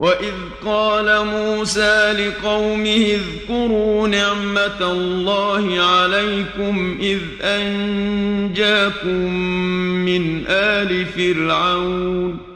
وإذ قال موسى لقومه اذكروا نعمة الله عليكم إذ أنجاكم من آل فرعون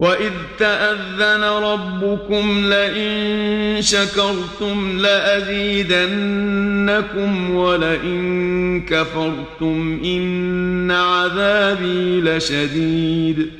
وإذ تأذن ربكم لئن شكرتم لأزيدنكم ولئن كفرتم إن عذابي لشديد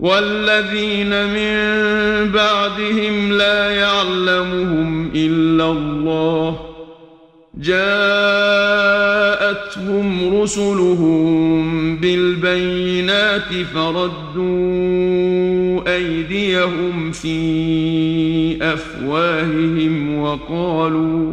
والذين من بعدهم لا يعلمهم إلا الله. جاءتهم رسلهم بالبينات فردوا أيديهم في أفواههم وقالوا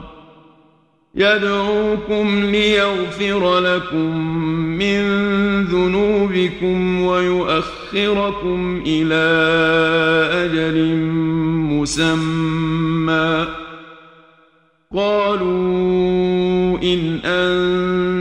يدعوكم ليغفر لكم من ذنوبكم ويؤخركم إلى أجل مسمى. قالوا إن أنتم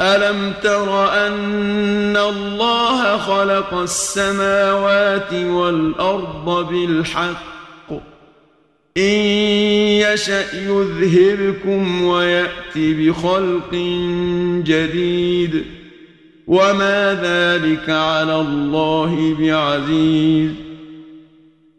ألم تر أن الله خلق السماوات والأرض بالحق؟ إن يشأ يذهبكم ويأت بخلق جديد. وما ذلك على الله بعزيز.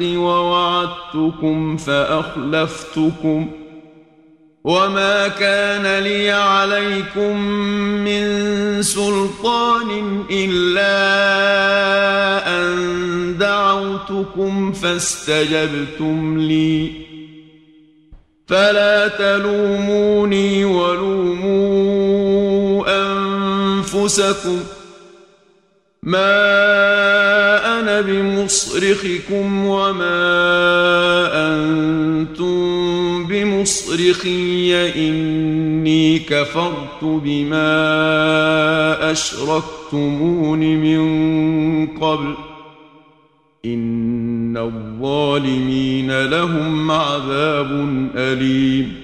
ووعدتكم فأخلفتكم وما كان لي عليكم من سلطان إلا أن دعوتكم فاستجبتم لي. فلا تلوموني ولوموا أنفسكم. ما بمصرخكم وما أنتم بمصرخي اني كفرت بما اشركتمون من قبل ان الظالمين لهم عذاب اليم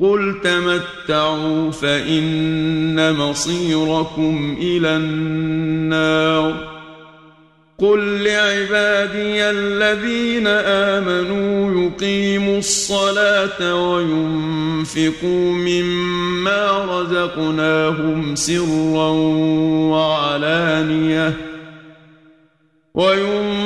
قل تمتعوا فان مصيركم إلى النار قل لعبادي الذين امنوا يقيموا الصلاه وينفقوا مما رزقناهم سرا وعلانيه وينفقوا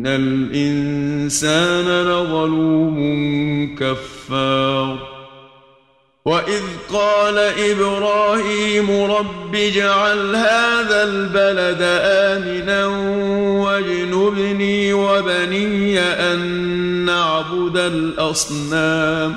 ان الانسان لظلوم كفار واذ قال إبراهيم رب اجعل هذا البلد امنا واجنبني وبني ان نعبد الاصنام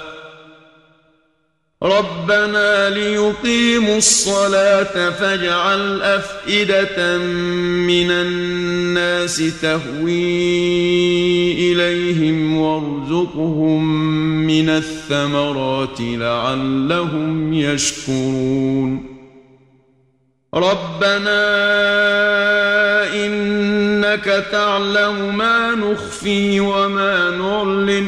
ربنا ليقيموا الصلاة فاجعل أفئدة من الناس تهوي إليهم وارزقهم من الثمرات لعلهم يشكرون. ربنا إنك تعلم ما نخفي وما نعلن.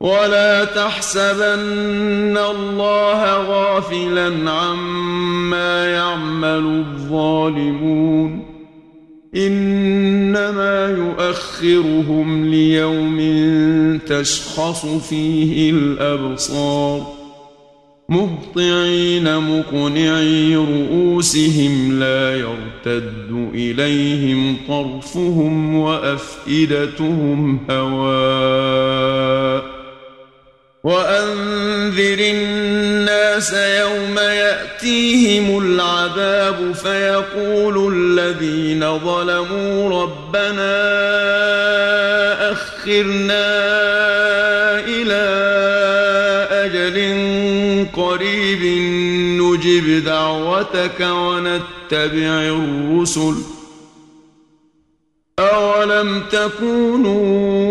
ولا تحسبن الله غافلا عما يعمل الظالمون انما يؤخرهم ليوم تشخص فيه الابصار مهطعين مقنعي رؤوسهم لا يرتد اليهم طرفهم وافئدتهم هواء وأنذر الناس يوم يأتيهم العذاب فيقول الذين ظلموا ربنا أخرنا إلى أجل قريب نجب دعوتك ونتبع الرسل أولم تكونوا